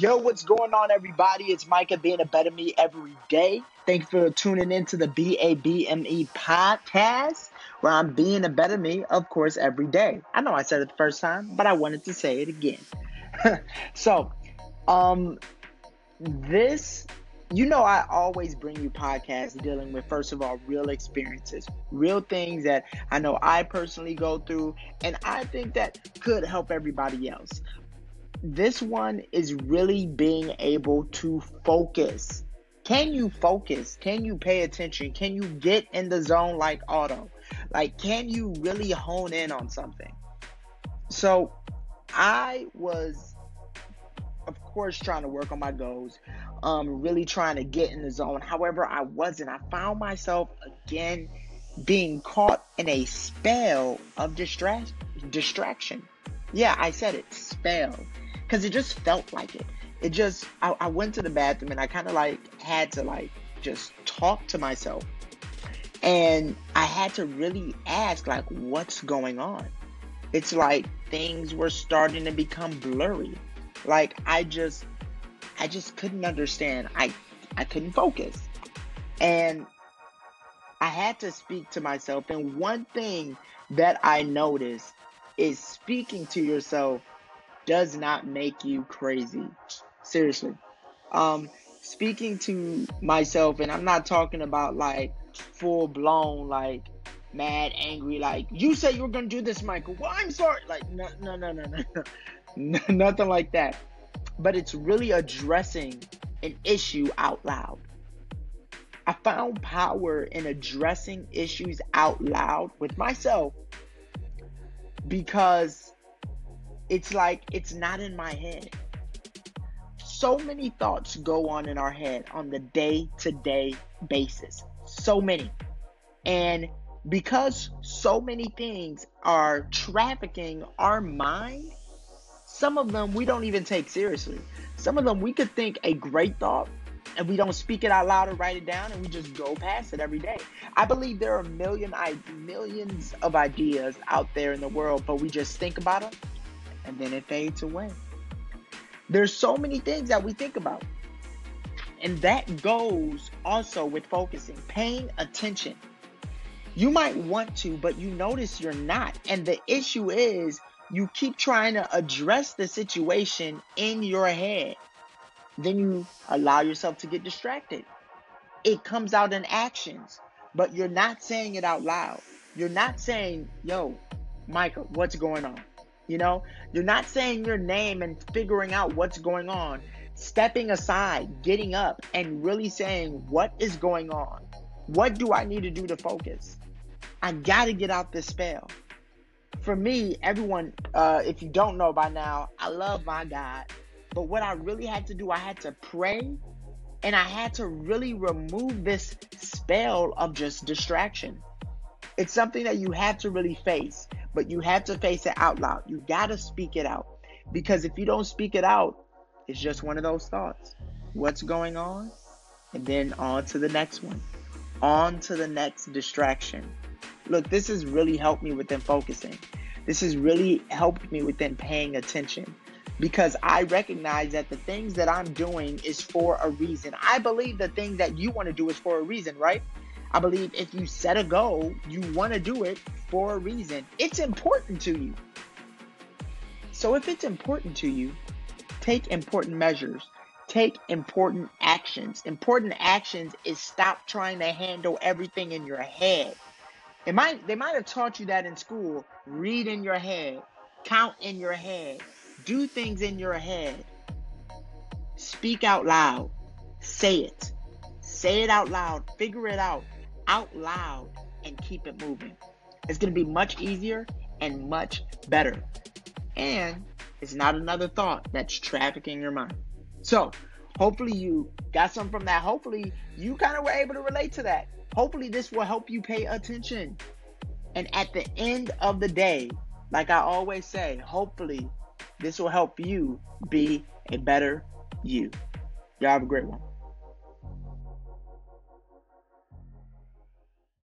Yo, what's going on, everybody? It's Micah being a better me every day. Thanks for tuning in to the BABME podcast, where I'm being a better me, of course, every day. I know I said it the first time, but I wanted to say it again. so, um, this, you know, I always bring you podcasts dealing with, first of all, real experiences, real things that I know I personally go through, and I think that could help everybody else this one is really being able to focus. Can you focus? Can you pay attention? Can you get in the zone like auto? Like, can you really hone in on something? So, I was, of course, trying to work on my goals, um, really trying to get in the zone. However, I wasn't. I found myself again being caught in a spell of distract distraction. Yeah, I said it, spell because it just felt like it. It just, I, I went to the bathroom and I kind of like had to like just talk to myself. And I had to really ask, like, what's going on? It's like things were starting to become blurry. Like, I just, I just couldn't understand. I, I couldn't focus. And I had to speak to myself. And one thing that I noticed is speaking to yourself does not make you crazy. Seriously. Um, speaking to myself, and I'm not talking about like full blown, like mad, angry, like you said you were gonna do this, Michael. Well, I'm sorry. Like no, no, no, no, no, nothing like that. But it's really addressing an issue out loud. I found power in addressing issues out loud with myself because it's like it's not in my head. So many thoughts go on in our head on the day to day basis. So many. And because so many things are trafficking our mind, some of them we don't even take seriously. Some of them we could think a great thought and we don't speak it out loud or write it down and we just go past it every day. I believe there are million millions of ideas out there in the world, but we just think about them and then it fades away. There's so many things that we think about. And that goes also with focusing, paying attention. You might want to, but you notice you're not. And the issue is you keep trying to address the situation in your head. Then you allow yourself to get distracted. It comes out in actions, but you're not saying it out loud. You're not saying, yo, Michael, what's going on? You know, you're not saying your name and figuring out what's going on, stepping aside, getting up, and really saying, What is going on? What do I need to do to focus? I got to get out this spell. For me, everyone, uh, if you don't know by now, I love my God. But what I really had to do, I had to pray and I had to really remove this spell of just distraction. It's something that you have to really face but you have to face it out loud. You got to speak it out. Because if you don't speak it out, it's just one of those thoughts. What's going on? And then on to the next one. On to the next distraction. Look, this has really helped me within focusing. This has really helped me within paying attention because I recognize that the things that I'm doing is for a reason. I believe the thing that you want to do is for a reason, right? I believe if you set a goal, you want to do it for a reason. It's important to you. So if it's important to you, take important measures. Take important actions. Important actions is stop trying to handle everything in your head. It might they might have taught you that in school. Read in your head, count in your head, do things in your head. Speak out loud. Say it. Say it out loud. Figure it out out loud and keep it moving. It's going to be much easier and much better. And it's not another thought that's trafficking your mind. So, hopefully, you got something from that. Hopefully, you kind of were able to relate to that. Hopefully, this will help you pay attention. And at the end of the day, like I always say, hopefully, this will help you be a better you. Y'all have a great one.